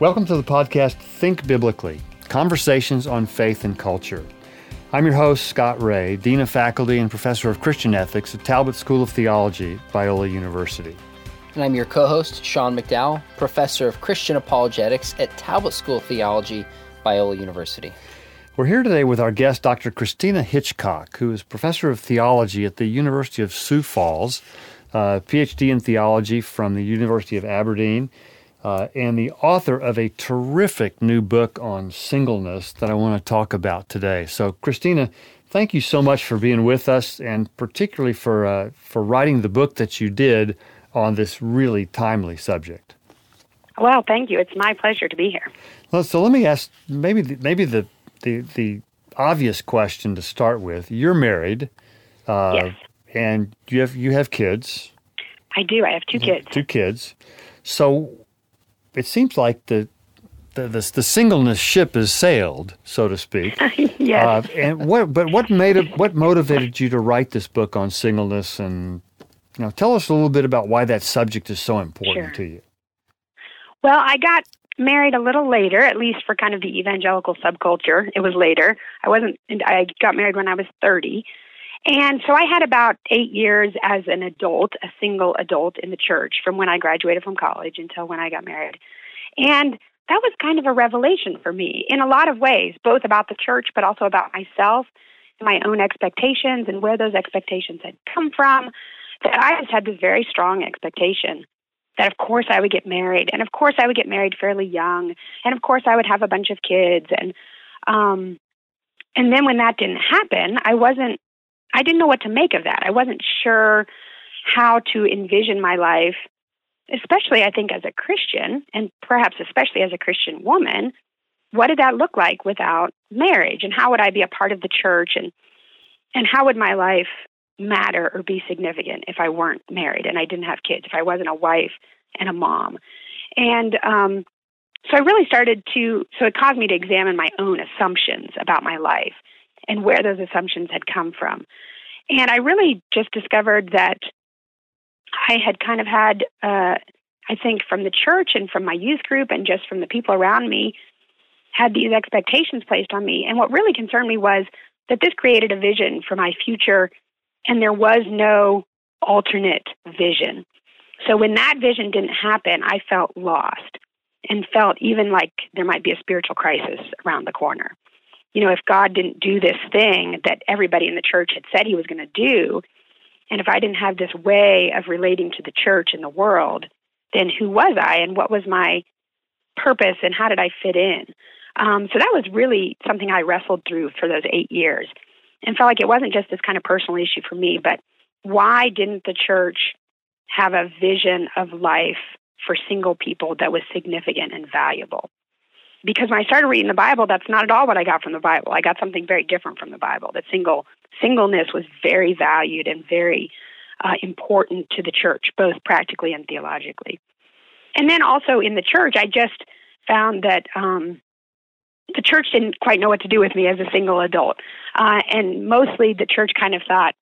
Welcome to the podcast Think Biblically Conversations on Faith and Culture. I'm your host, Scott Rae, Dean of Faculty and Professor of Christian Ethics at Talbot School of Theology, Biola University. And I'm your co host, Sean McDowell, Professor of Christian Apologetics at Talbot School of Theology, Biola University. We're here today with our guest, Dr. Christina Hitchcock, who is Professor of Theology at the University of Sioux Falls, uh, PhD in Theology from the University of Aberdeen uh, and the author of a terrific new book on singleness that I want to talk about today. So, Christina, thank you so much for being with us, and particularly for uh, for writing the book that you did on this really timely subject. Well, thank you. It's my pleasure to be here. Well, so let me ask maybe the, maybe the, the the obvious question to start with. You're married, uh, yes, and you have you have kids. I do. I have two kids. Two kids. So, it seems like the the, the, the singleness ship has sailed, so to speak. yes. Uh, and what, but what made it, what motivated you to write this book on singleness? And you know, tell us a little bit about why that subject is so important sure. to you. Well, I got married a little later, at least for kind of the evangelical subculture. It was later. I wasn't. I got married when I was thirty, and so I had about eight years as an adult, a single adult in the church from when I graduated from college until when I got married. And that was kind of a revelation for me in a lot of ways, both about the church, but also about myself, my own expectations, and where those expectations had come from. That I just had this very strong expectation that, of course, I would get married, and of course, I would get married fairly young, and of course, I would have a bunch of kids, and um, and then when that didn't happen, I wasn't I didn't know what to make of that. I wasn't sure how to envision my life, especially I think as a Christian, and perhaps especially as a Christian woman. What did that look like without marriage? And how would I be a part of the church? And and how would my life matter or be significant if I weren't married and I didn't have kids, if I wasn't a wife and a mom? And um, so I really started to, so it caused me to examine my own assumptions about my life and where those assumptions had come from. And I really just discovered that I had kind of had, uh, I think, from the church and from my youth group and just from the people around me, had these expectations placed on me. And what really concerned me was that this created a vision for my future, and there was no alternate vision. So when that vision didn't happen, I felt lost and felt even like there might be a spiritual crisis around the corner you know, if God didn't do this thing that everybody in the church had said he was going to do, and if I didn't have this way of relating to the church and the world, then who was I and what was my purpose and how did I fit in? Um, so that was really something I wrestled through for those eight years and felt like it wasn't just this kind of personal issue for me, but why didn't the church have a vision of life for single people that was significant and valuable? Because when I started reading the Bible, that's not at all what I got from the Bible. I got something very different from the Bible. That single singleness was very valued and very uh, important to the church, both practically and theologically. And then also in the church, I just found that um, the church didn't quite know what to do with me as a single adult, uh, and mostly the church kind of thought,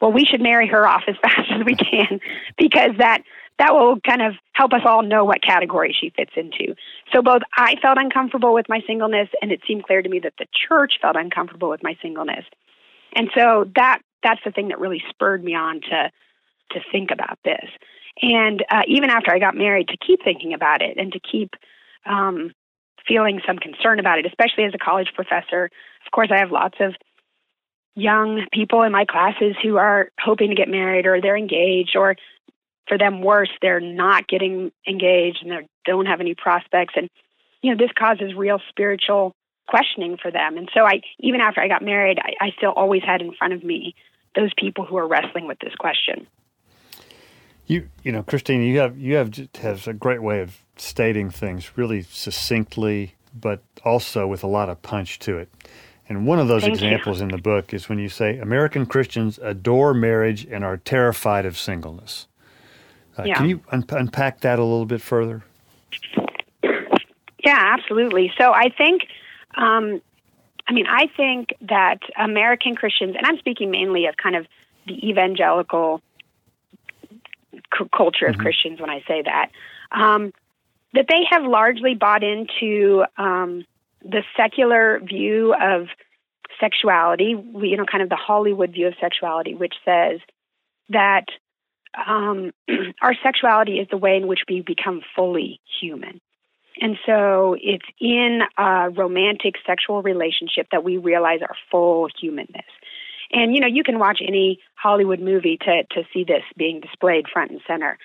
well, we should marry her off as fast as we can because that that will kind of help us all know what category she fits into. So both I felt uncomfortable with my singleness and it seemed clear to me that the church felt uncomfortable with my singleness. And so that that's the thing that really spurred me on to to think about this. And uh, even after I got married, to keep thinking about it and to keep um, feeling some concern about it, especially as a college professor. Of course, I have lots of young people in my classes who are hoping to get married or they're engaged or for them worse, they're not getting engaged and they don't have any prospects. And, you know, this causes real spiritual questioning for them. And so I, even after I got married, I, I still always had in front of me those people who are wrestling with this question. You, you know, Christine, you have you have has a great way of stating things really succinctly, but also with a lot of punch to it. And one of those Thank examples you. in the book is when you say American Christians adore marriage and are terrified of singleness. Uh, yeah. Can you un- unpack that a little bit further? Yeah, absolutely. So I think, um, I mean, I think that American Christians, and I'm speaking mainly of kind of the evangelical c- culture of mm-hmm. Christians when I say that, um, that they have largely bought into um, the secular view of sexuality, you know, kind of the Hollywood view of sexuality, which says that um, our sexuality is the way in which we become fully human. And so it's in a romantic sexual relationship that we realize our full humanness. And you know, you can watch any Hollywood movie to to see this being displayed front and center.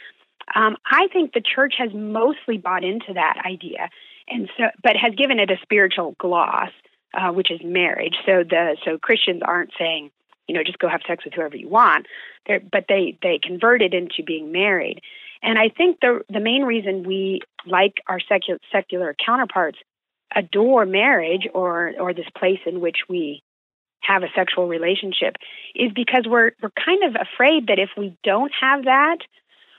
Um, I think the church has mostly bought into that idea, and so, but has given it a spiritual gloss, uh, which is marriage. So the so Christians aren't saying, you know, just go have sex with whoever you want, They're, but they they converted into being married. And I think the the main reason we like our secular secular counterparts adore marriage or or this place in which we have a sexual relationship is because we're we're kind of afraid that if we don't have that,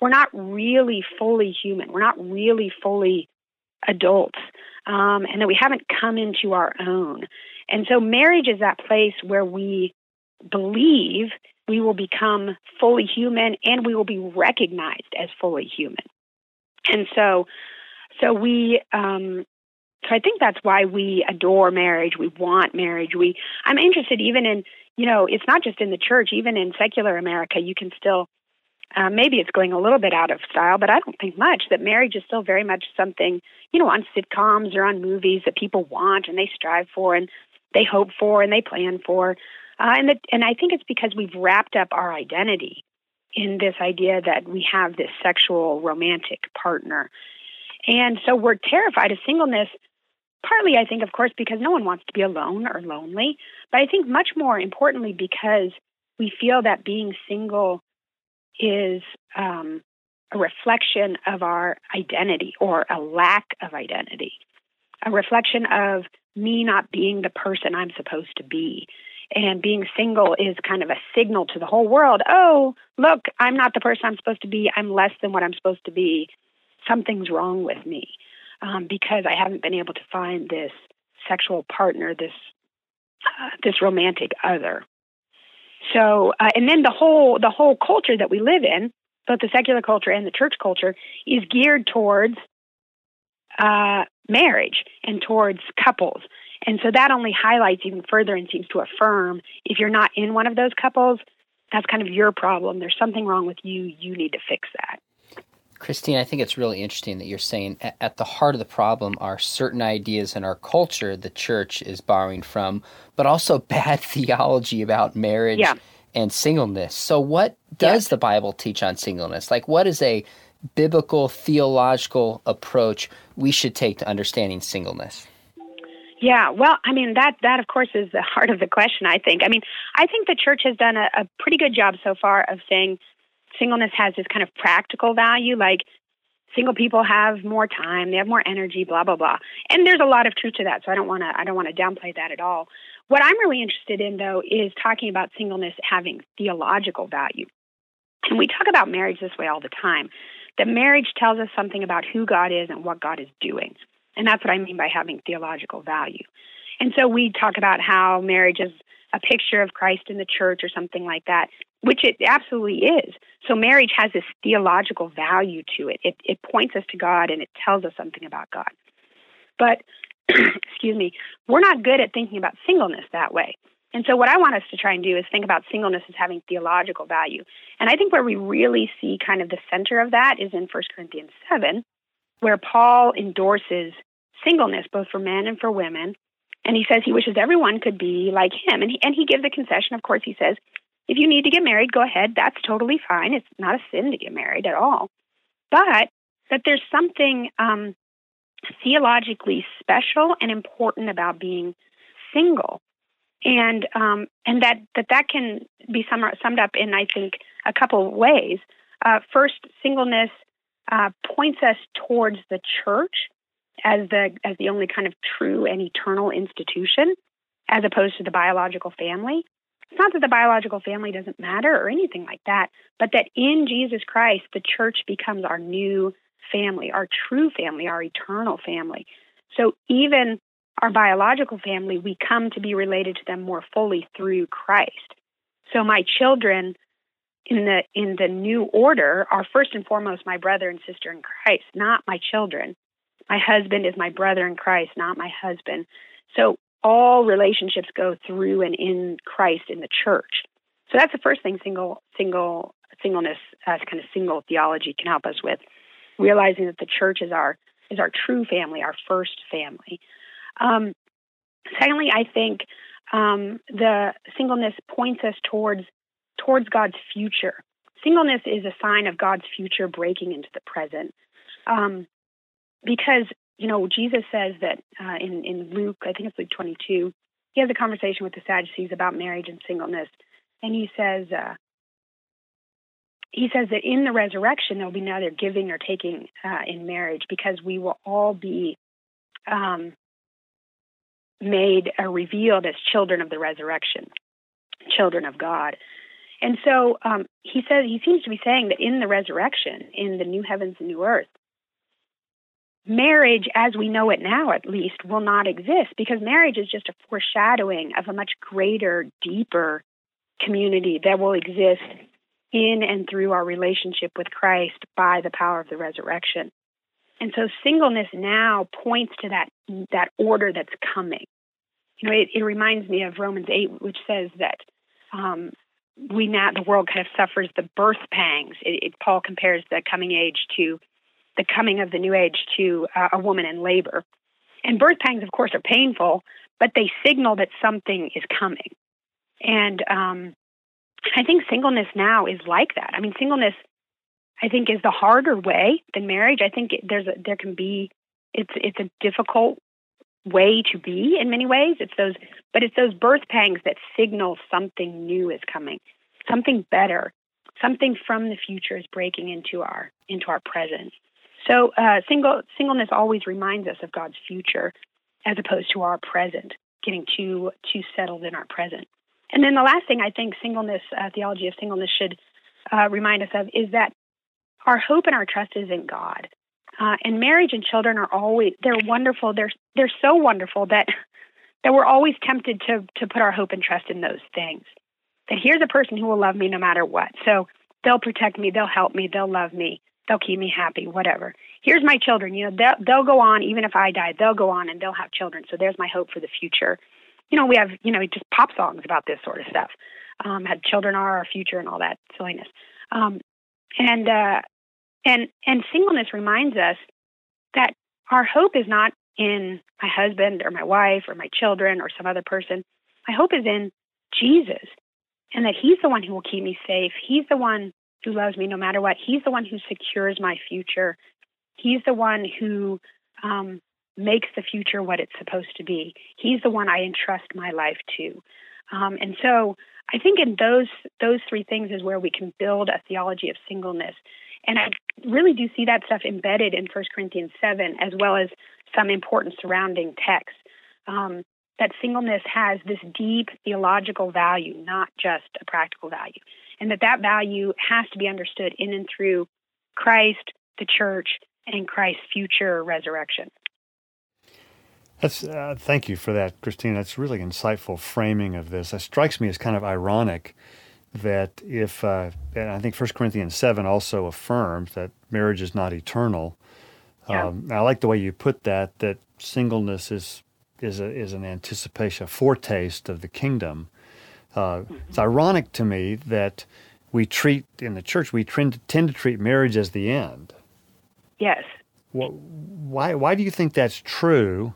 we're not really fully human. We're not really fully adults, um, and that we haven't come into our own. And so, marriage is that place where we believe we will become fully human and we will be recognized as fully human. And so, so we um, so I think that's why we adore marriage. We want marriage. We I'm interested even in you know it's not just in the church. Even in secular America, you can still uh, maybe it's going a little bit out of style, but I don't think much. That marriage is still very much something you know on sitcoms or on movies that people want and they strive for and they hope for and they plan for. Uh, and that, and I think it's because we've wrapped up our identity in this idea that we have this sexual romantic partner. And so we're terrified of singleness partly, I think, of course, because no one wants to be alone or lonely, but I think much more importantly because we feel that being single is um, a reflection of our identity or a lack of identity, a reflection of me not being the person I'm supposed to be. And being single is kind of a signal to the whole world oh, look, I'm not the person I'm supposed to be. I'm less than what I'm supposed to be. Something's wrong with me um, because I haven't been able to find this sexual partner, this uh, this romantic other. So, uh, and then the whole the whole culture that we live in, both the secular culture and the church culture, is geared towards uh, marriage and towards couples. And so that only highlights even further and seems to affirm if you're not in one of those couples, that's kind of your problem. There's something wrong with you. You need to fix that. Christine, I think it's really interesting that you're saying at the heart of the problem are certain ideas in our culture the church is borrowing from, but also bad theology about marriage yeah. and singleness. So, what does yeah. the Bible teach on singleness? Like, what is a biblical theological approach we should take to understanding singleness? Yeah, well, I mean that that of course is the heart of the question. I think. I mean, I think the church has done a, a pretty good job so far of saying singleness has this kind of practical value, like single people have more time, they have more energy, blah blah blah. And there's a lot of truth to that, so I don't want to I don't want to downplay that at all. What I'm really interested in though is talking about singleness having theological value. And we talk about marriage this way all the time. That marriage tells us something about who God is and what God is doing. And that's what I mean by having theological value. And so we talk about how marriage is a picture of Christ in the church or something like that which it absolutely is. So marriage has this theological value to it. It, it points us to God and it tells us something about God. But, excuse me, we're not good at thinking about singleness that way. And so, what I want us to try and do is think about singleness as having theological value. And I think where we really see kind of the center of that is in 1 Corinthians 7, where Paul endorses singleness both for men and for women. And he says he wishes everyone could be like him. And he, and he gives a concession. Of course, he says if you need to get married, go ahead. That's totally fine. It's not a sin to get married at all. But that there's something um, theologically special and important about being single, and um, and that that that can be sum, summed up in I think a couple of ways. Uh, first, singleness uh, points us towards the church as the as the only kind of true and eternal institution, as opposed to the biological family. It's not that the biological family doesn't matter or anything like that, but that in Jesus Christ, the church becomes our new family, our true family, our eternal family. So even our biological family, we come to be related to them more fully through Christ. So my children in the in the new order are first and foremost my brother and sister in Christ, not my children My husband is my brother in Christ, not my husband. So all relationships go through and in Christ in the church. So that's the first thing single single singleness as kind of single theology can help us with, realizing that the church is our is our true family, our first family. Um, secondly, I think um, the singleness points us towards towards God's future. Singleness is a sign of God's future breaking into the present, um, because you know Jesus says that uh, in in Luke, I think it's Luke 22, he has a conversation with the Sadducees about marriage and singleness, and he says. Uh, he says that in the resurrection there will be neither giving or taking uh, in marriage because we will all be um, made or revealed as children of the resurrection, children of God. And so um, he says he seems to be saying that in the resurrection, in the new heavens and new earth, marriage as we know it now at least will not exist because marriage is just a foreshadowing of a much greater, deeper community that will exist in and through our relationship with Christ by the power of the resurrection. And so singleness now points to that that order that's coming. You know, it, it reminds me of Romans eight, which says that um, we now the world kind of suffers the birth pangs. It, it, Paul compares the coming age to the coming of the new age to uh, a woman in labor. And birth pangs, of course, are painful, but they signal that something is coming. And um, I think singleness now is like that. I mean, singleness I think is the harder way than marriage. I think there's a, there can be it's it's a difficult way to be in many ways. It's those but it's those birth pangs that signal something new is coming, something better, something from the future is breaking into our into our present. So uh, single singleness always reminds us of God's future as opposed to our present, getting too too settled in our present. And then the last thing I think singleness uh, theology of singleness should uh, remind us of is that our hope and our trust is in God. Uh, and marriage and children are always they're wonderful. They're they're so wonderful that that we're always tempted to to put our hope and trust in those things. That here's a person who will love me no matter what. So they'll protect me, they'll help me, they'll love me, they'll keep me happy, whatever. Here's my children. You know, they'll they'll go on even if I die. They'll go on and they'll have children. So there's my hope for the future. You know, we have you know just pop songs about this sort of stuff. Um, had children are our future and all that silliness. Um, and uh, and and singleness reminds us that our hope is not in my husband or my wife or my children or some other person. My hope is in Jesus and that he's the one who will keep me safe. He's the one who loves me no matter what. He's the one who secures my future. He's the one who um, makes the future what it's supposed to be. He's the one I entrust my life to. Um, and so I think in those those three things is where we can build a theology of singleness and I really do see that stuff embedded in 1 Corinthians 7, as well as some important surrounding texts. Um, that singleness has this deep theological value, not just a practical value. And that that value has to be understood in and through Christ, the church, and Christ's future resurrection. That's uh, thank you for that, Christine. That's really insightful framing of this. That strikes me as kind of ironic that if, uh, and I think 1 Corinthians 7 also affirms that marriage is not eternal. Yeah. Um, I like the way you put that, that singleness is, is, a, is an anticipation, a foretaste of the kingdom. Uh. It's ironic to me that we treat, in the church, we tend to, tend to treat marriage as the end. Yes. Well, why, why do you think that's true,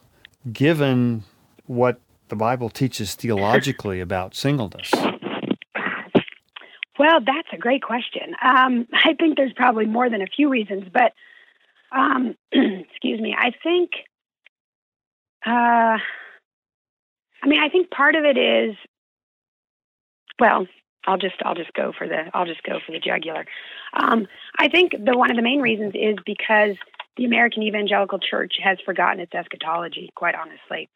given what the Bible teaches theologically about singleness? Well, that's a great question. Um, I think there's probably more than a few reasons, but um, excuse me. I think, uh, I mean, I think part of it is, well, I'll just I'll just go for the I'll just go for the jugular. Um, I think the one of the main reasons is because the American Evangelical Church has forgotten its eschatology. Quite honestly,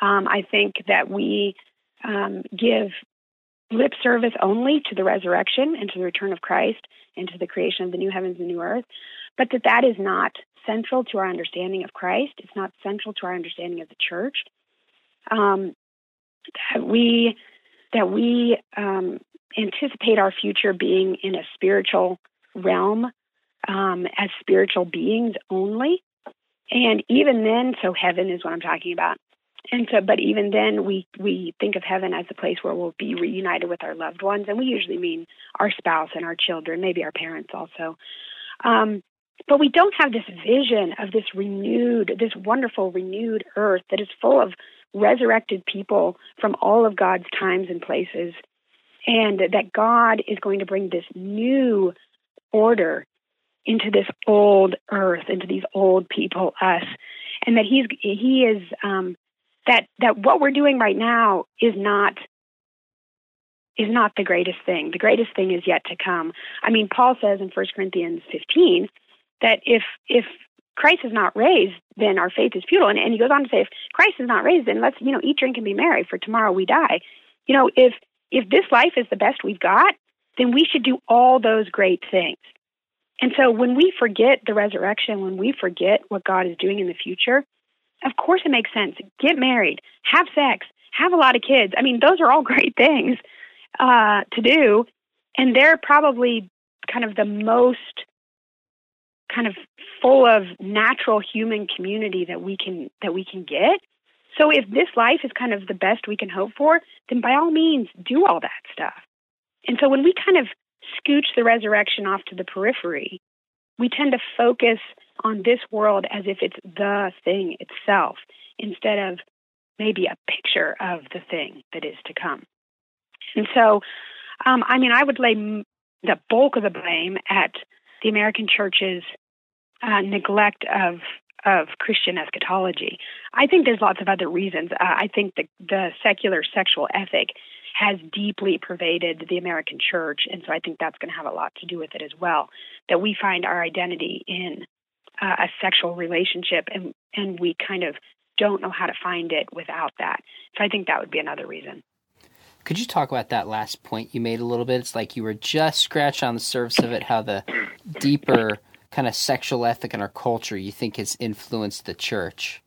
um, I think that we um, give lip service only to the resurrection and to the return of Christ and to the creation of the new heavens and new earth, but that that is not central to our understanding of Christ. It's not central to our understanding of the church. Um, we that we um, anticipate our future being in a spiritual realm um, as spiritual beings only, And even then, so heaven is what I'm talking about. And so, but even then, we we think of heaven as a place where we'll be reunited with our loved ones, and we usually mean our spouse and our children, maybe our parents also. Um, but we don't have this vision of this renewed, this wonderful renewed earth that is full of resurrected people from all of God's times and places, and that God is going to bring this new order into this old earth, into these old people, us, and that He's He is um, that that what we're doing right now is not is not the greatest thing. The greatest thing is yet to come. I mean, Paul says in 1 Corinthians 15 that if if Christ is not raised, then our faith is futile. And, and he goes on to say, if Christ is not raised, then let's you know eat, drink, and be merry, for tomorrow we die. You know, if if this life is the best we've got, then we should do all those great things. And so when we forget the resurrection, when we forget what God is doing in the future, of course it makes sense. Get married, have sex, have a lot of kids. I mean, those are all great things uh, to do, and they're probably kind of the most kind of full of natural human community that we can that we can get. So if this life is kind of the best we can hope for, then by all means do all that stuff. And so when we kind of scooch the resurrection off to the periphery, we tend to focus on this world as if it's the thing itself instead of maybe a picture of the thing that is to come. And so, um, I mean, I would lay the bulk of the blame at the American church's uh, neglect of of Christian eschatology. I think there's lots of other reasons. Uh, I think the the secular sexual ethic has deeply pervaded the American church, and so I think that's going to have a lot to do with it as well. That we find our identity in uh, a sexual relationship, and and we kind of don't know how to find it without that. So I think that would be another reason. Could you talk about that last point you made a little bit? It's like you were just scratching on the surface of it, how the deeper kind of sexual ethic in our culture you think has influenced the church.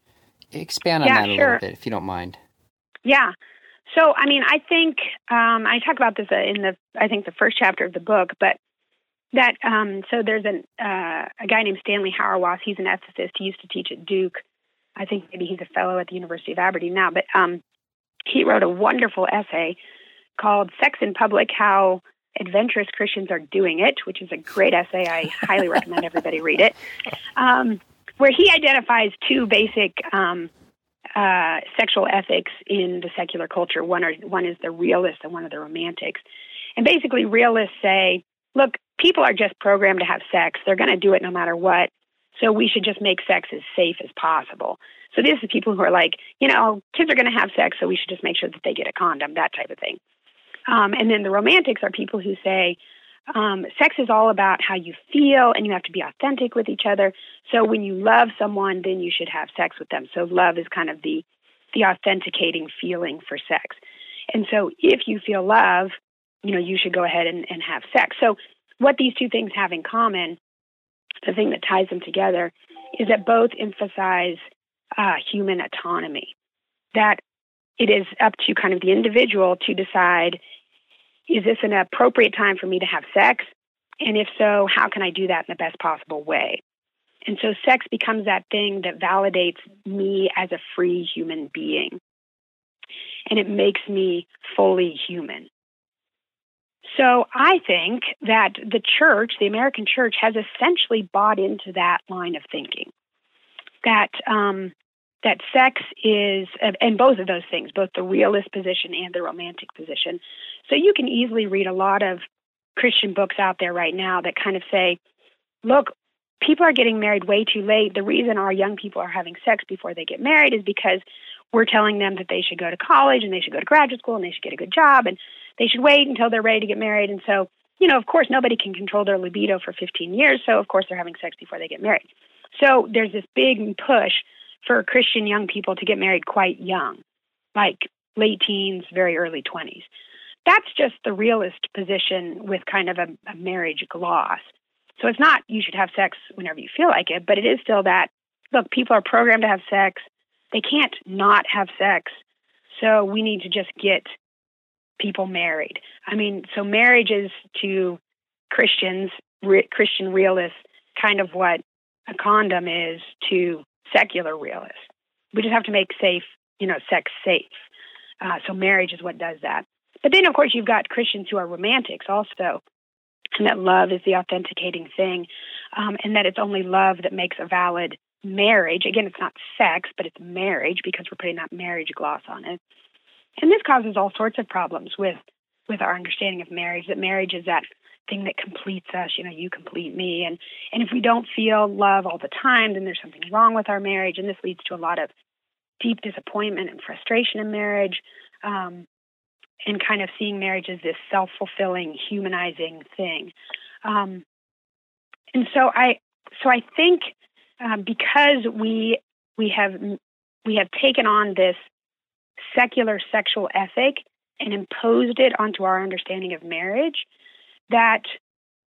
Expand on yeah, that a sure. little bit, if you don't mind. Yeah. So, I mean, I think um, I talk about this uh, in the I think the first chapter of the book, but that um, so there's an uh, a guy named Stanley Hauerwas. He's an ethicist. He used to teach at Duke. I think maybe he's a fellow at the University of Aberdeen now, but um, he wrote a wonderful essay called Sex in Public How Adventurous Christians Are Doing It, which is a great essay. I highly recommend everybody read it. Um, where he identifies two basic um, uh, sexual ethics in the secular culture. One, are, one is the realists and one are the romantics. And basically, realists say, look, people are just programmed to have sex. They're going to do it no matter what. So we should just make sex as safe as possible. So this is people who are like, you know, kids are going to have sex, so we should just make sure that they get a condom, that type of thing. Um, and then the romantics are people who say, um, sex is all about how you feel and you have to be authentic with each other. So when you love someone, then you should have sex with them. So love is kind of the the authenticating feeling for sex. And so if you feel love, you know, you should go ahead and, and have sex. So what these two things have in common, the thing that ties them together, is that both emphasize uh, human autonomy. That it is up to kind of the individual to decide is this an appropriate time for me to have sex? And if so, how can I do that in the best possible way? And so sex becomes that thing that validates me as a free human being. And it makes me fully human. So I think that the church, the American church, has essentially bought into that line of thinking. That um, that sex is, and both of those things, both the realist position and the romantic position. So you can easily read a lot of Christian books out there right now that kind of say, look, people are getting married way too late. The reason our young people are having sex before they get married is because we're telling them that they should go to college and they should go to graduate school and they should get a good job and they should wait until they're ready to get married. And so, you know, of course, nobody can control their libido for 15 years. So, of course, they're having sex before they get married. So, there's this big push for Christian young people to get married quite young, like late teens, very early 20s. That's just the realist position with kind of a, a marriage gloss. So it's not you should have sex whenever you feel like it, but it is still that look, people are programmed to have sex. They can't not have sex. So we need to just get people married. I mean, so marriage is to Christians, re- Christian realists, kind of what a condom is to secular realists. We just have to make safe, you know, sex safe. Uh, so marriage is what does that. But then, of course, you've got Christians who are romantics also, and that love is the authenticating thing, um, and that it's only love that makes a valid marriage. Again, it's not sex, but it's marriage because we're putting that marriage gloss on it. And this causes all sorts of problems with with our understanding of marriage. That marriage is that thing that completes us. You know, you complete me, and and if we don't feel love all the time, then there's something wrong with our marriage, and this leads to a lot of deep disappointment and frustration in marriage. Um, and kind of seeing marriage as this self-fulfilling, humanizing thing. Um, and so I, so I think um, because we we have we have taken on this secular sexual ethic and imposed it onto our understanding of marriage, that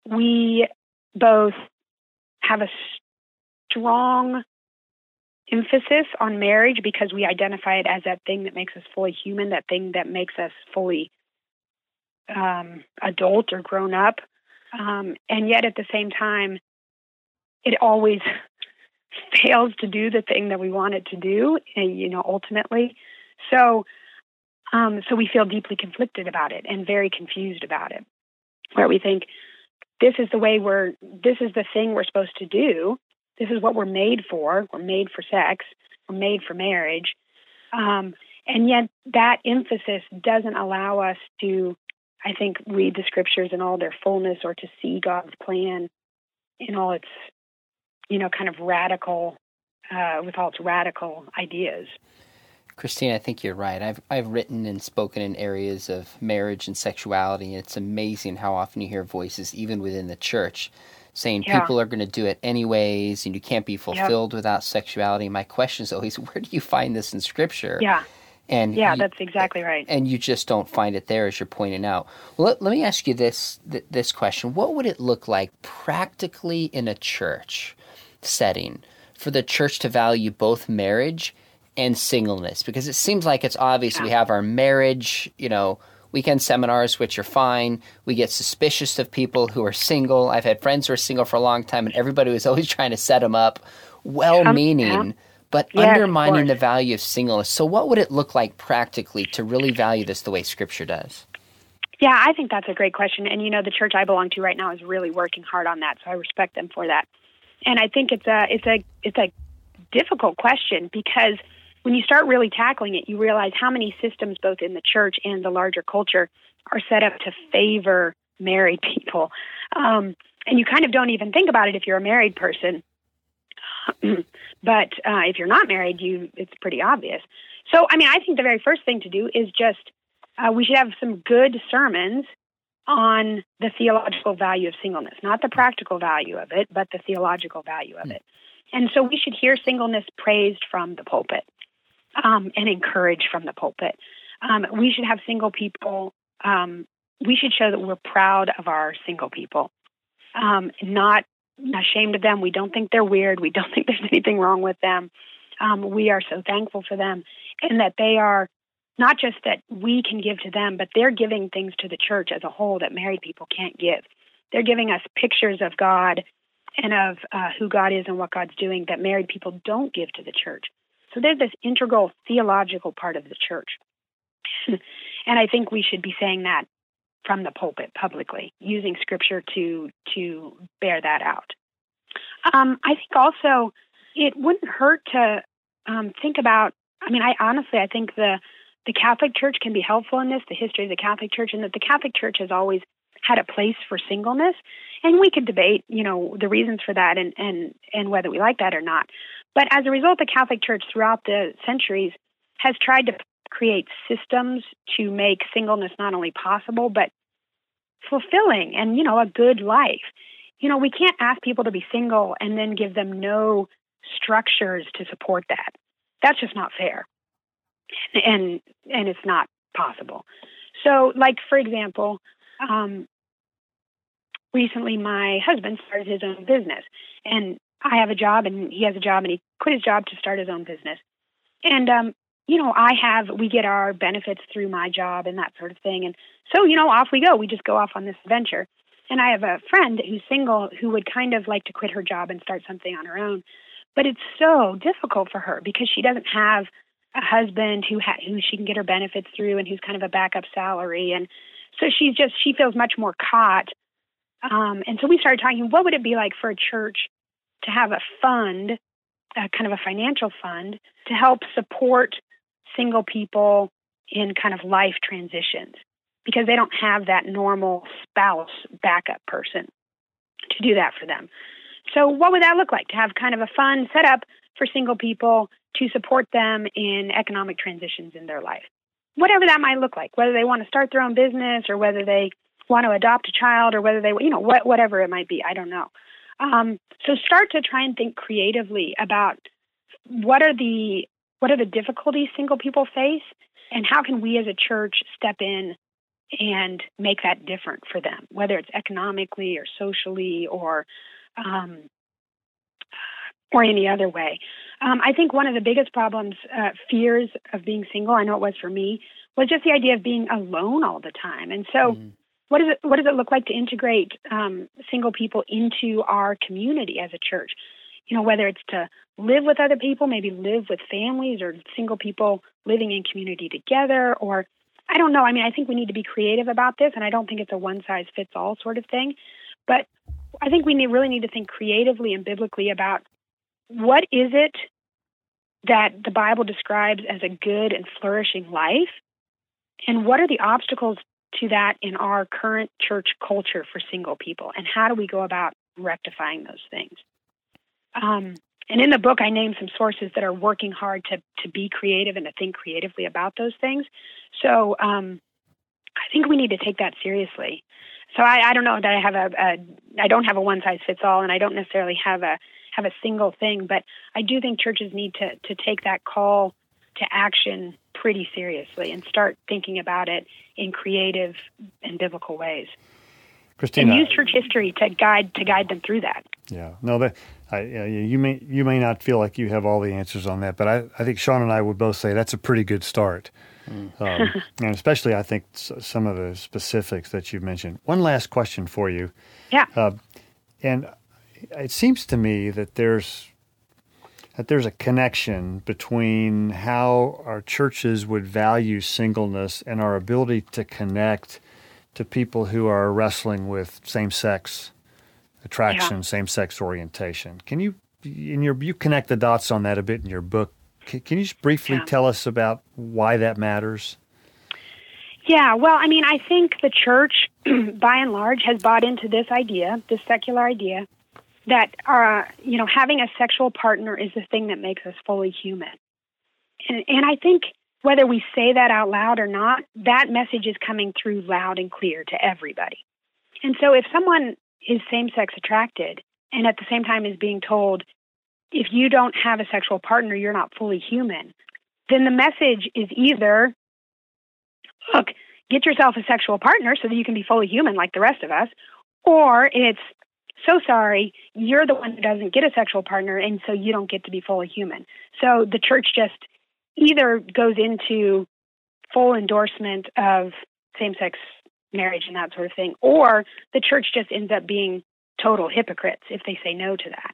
we both have a strong emphasis on marriage because we identify it as that thing that makes us fully human, that thing that makes us fully um, adult or grown up. Um, and yet at the same time, it always fails to do the thing that we want it to do, eh, you know, ultimately. So, um, so we feel deeply conflicted about it and very confused about it, where we think this is the way we're, this is the thing we're supposed to do, this is what we're made for. We're made for sex. We're made for marriage. Um, and yet, that emphasis doesn't allow us to, I think, read the scriptures in all their fullness or to see God's plan in all its, you know, kind of radical, uh, with all its radical ideas. Christine, I think you're right. I've I've written and spoken in areas of marriage and sexuality, and it's amazing how often you hear voices, even within the church, saying yeah. people are going to do it anyways and you can't be fulfilled yep. without sexuality. My question is always, where do you find this in Scripture? Yeah. And yeah, you, that's exactly right. And you just don't find it there, as you're pointing out. Well, let, let me ask you this th- this question: What would it look like practically in a church setting for the church to value both marriage and singleness? Because it seems like it's obvious yeah. we have our marriage, you know, weekend seminars, which are fine. We get suspicious of people who are single. I've had friends who are single for a long time, and everybody was always trying to set them up, well um, meaning, yeah. but yes, undermining the value of singleness. So, what would it look like practically to really value this the way Scripture does? Yeah, I think that's a great question. And, you know, the church I belong to right now is really working hard on that. So I respect them for that. And I think it's a, it's a, it's a difficult question because when you start really tackling it, you realize how many systems, both in the church and the larger culture, are set up to favor married people. Um, and you kind of don't even think about it if you're a married person. but uh, if you're not married, you it's pretty obvious. So, I mean, I think the very first thing to do is just uh, we should have some good sermons on the theological value of singleness, not the practical value of it, but the theological value of hmm. it. And so we should hear singleness praised from the pulpit um, and encourage from the pulpit. Um, we should have single people. Um, we should show that we're proud of our single people, um, not ashamed of them. We don't think they're weird. We don't think there's anything wrong with them. Um, we are so thankful for them, and that they are not just that we can give to them, but they're giving things to the church as a whole that married people can't give. They're giving us pictures of God and of uh, who God is and what God's doing that married people don't give to the church. So there's this integral theological part of the church. and I think we should be saying that from the pulpit publicly, using scripture to to bear that out. Um, I think also it wouldn't hurt to um, think about. I mean, I honestly I think the the Catholic Church can be helpful in this. The history of the Catholic Church, and that the Catholic Church has always had a place for singleness, and we could debate, you know, the reasons for that and and and whether we like that or not. But as a result, the Catholic Church throughout the centuries has tried to create systems to make singleness not only possible, but fulfilling and, you know, a good life. You know, we can't ask people to be single and then give them no structures to support that. That's just not fair. And and it's not possible. So, like for example, um, recently my husband started his own business, and I have a job and he has a job and he quit his job to start his own business. And um, you know, I have we get our benefits through my job and that sort of thing. And so, you know, off we go. We just go off on this adventure. And I have a friend who's single who would kind of like to quit her job and start something on her own. but it's so difficult for her because she doesn't have a husband who ha- who she can get her benefits through and who's kind of a backup salary and so she's just she feels much more caught um, and so we started talking what would it be like for a church to have a fund a kind of a financial fund to help support single people in kind of life transitions because they don't have that normal spouse backup person to do that for them. So, what would that look like to have kind of a fund set up for single people to support them in economic transitions in their life? Whatever that might look like, whether they want to start their own business or whether they want to adopt a child or whether they, you know, what, whatever it might be, I don't know. Um, so, start to try and think creatively about what are the what are the difficulties single people face and how can we as a church step in and make that different for them, whether it's economically or socially or um, or any other way. Um, I think one of the biggest problems, uh, fears of being single, I know it was for me, was just the idea of being alone all the time. And so, mm-hmm. What does it what does it look like to integrate um, single people into our community as a church? You know, whether it's to live with other people, maybe live with families or single people living in community together, or I don't know. I mean, I think we need to be creative about this, and I don't think it's a one size fits all sort of thing. But I think we need, really need to think creatively and biblically about what is it that the Bible describes as a good and flourishing life, and what are the obstacles to that in our current church culture for single people, and how do we go about rectifying those things? Um, and in the book, I name some sources that are working hard to to be creative and to think creatively about those things. So um, I think we need to take that seriously. So I, I don't know that I have a, a I don't have a one size fits all, and I don't necessarily have a have a single thing, but I do think churches need to to take that call to action pretty seriously and start thinking about it in creative and biblical ways. Christina, and use church history to guide to guide them through that. Yeah, no, that I, you may you may not feel like you have all the answers on that, but I, I think Sean and I would both say that's a pretty good start, mm. um, and especially I think some of the specifics that you've mentioned. One last question for you, yeah, uh, and it seems to me that there's that there's a connection between how our churches would value singleness and our ability to connect to people who are wrestling with same sex attraction, yeah. same sex orientation. Can you in your you connect the dots on that a bit in your book? Can, can you just briefly yeah. tell us about why that matters? Yeah, well, I mean, I think the church, by and large, has bought into this idea, this secular idea, that uh, you know having a sexual partner is the thing that makes us fully human. And, and I think whether we say that out loud or not, that message is coming through loud and clear to everybody. And so if someone is same sex attracted and at the same time is being told, if you don't have a sexual partner, you're not fully human, then the message is either, look, get yourself a sexual partner so that you can be fully human like the rest of us, or it's, so sorry, you're the one who doesn't get a sexual partner, and so you don't get to be fully human. So the church just either goes into full endorsement of same sex marriage and that sort of thing, or the church just ends up being total hypocrites if they say no to that.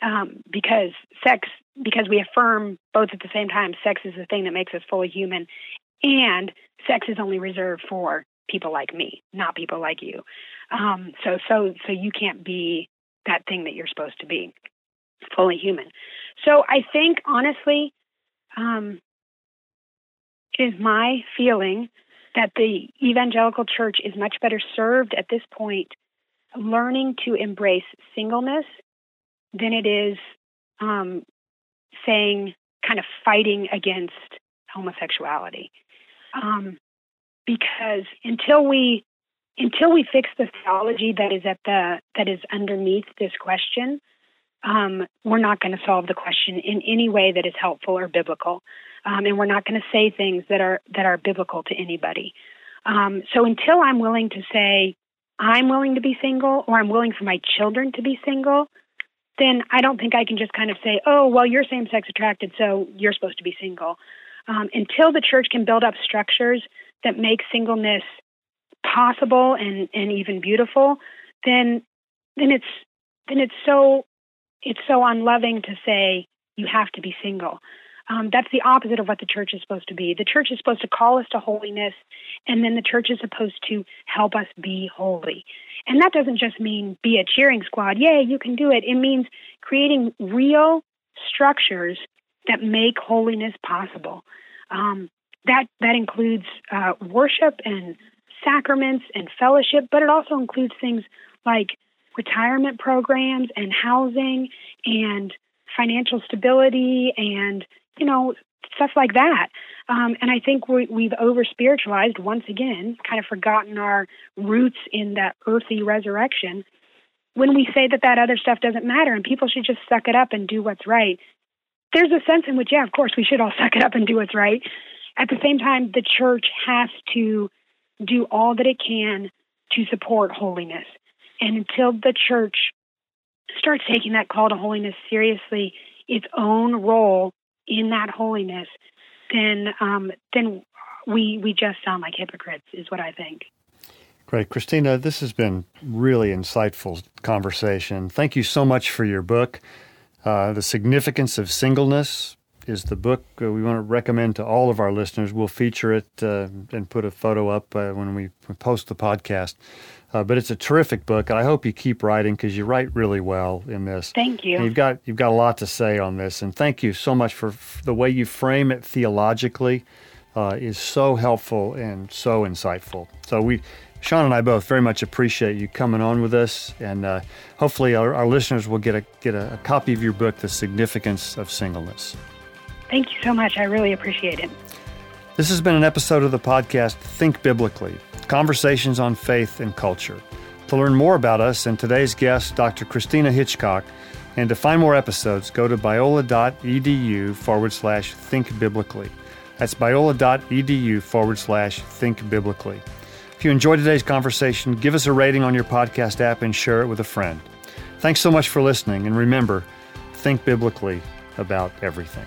Um, because sex, because we affirm both at the same time, sex is the thing that makes us fully human, and sex is only reserved for people like me, not people like you. Um, so, so, so you can't be that thing that you're supposed to be, fully human. So, I think honestly, um, is my feeling that the evangelical church is much better served at this point learning to embrace singleness than it is um, saying kind of fighting against homosexuality um, because until we until we fix the theology that is at the that is underneath this question um, we're not going to solve the question in any way that is helpful or biblical, um, and we're not going to say things that are that are biblical to anybody. Um, so until I'm willing to say I'm willing to be single, or I'm willing for my children to be single, then I don't think I can just kind of say, "Oh, well, you're same-sex attracted, so you're supposed to be single." Um, until the church can build up structures that make singleness possible and and even beautiful, then then it's then it's so it's so unloving to say you have to be single. Um, that's the opposite of what the church is supposed to be. The church is supposed to call us to holiness, and then the church is supposed to help us be holy. And that doesn't just mean be a cheering squad, yay, you can do it. It means creating real structures that make holiness possible. Um, that that includes uh, worship and sacraments and fellowship, but it also includes things like retirement programs and housing and financial stability and you know stuff like that. Um, and I think we, we've over spiritualized once again, kind of forgotten our roots in that earthy resurrection. When we say that that other stuff doesn't matter and people should just suck it up and do what's right, there's a sense in which, yeah, of course, we should all suck it up and do what's right. At the same time, the church has to do all that it can to support holiness. And until the church starts taking that call to holiness seriously, its own role in that holiness, then um, then we we just sound like hypocrites, is what I think. Great, Christina. This has been really insightful conversation. Thank you so much for your book. Uh, the significance of singleness is the book uh, we want to recommend to all of our listeners. We'll feature it uh, and put a photo up uh, when we post the podcast. Uh, but it's a terrific book, and I hope you keep writing because you write really well in this. Thank you. And you've got you've got a lot to say on this, and thank you so much for f- the way you frame it theologically. Uh, is so helpful and so insightful. So we, Sean and I both very much appreciate you coming on with us, and uh, hopefully our, our, listeners will get a get a, a copy of your book, The Significance of Singleness. Thank you so much. I really appreciate it. This has been an episode of the podcast Think Biblically Conversations on Faith and Culture. To learn more about us and today's guest, Dr. Christina Hitchcock, and to find more episodes, go to biola.edu forward slash think biblically. That's biola.edu forward slash think biblically. If you enjoyed today's conversation, give us a rating on your podcast app and share it with a friend. Thanks so much for listening, and remember, think biblically about everything.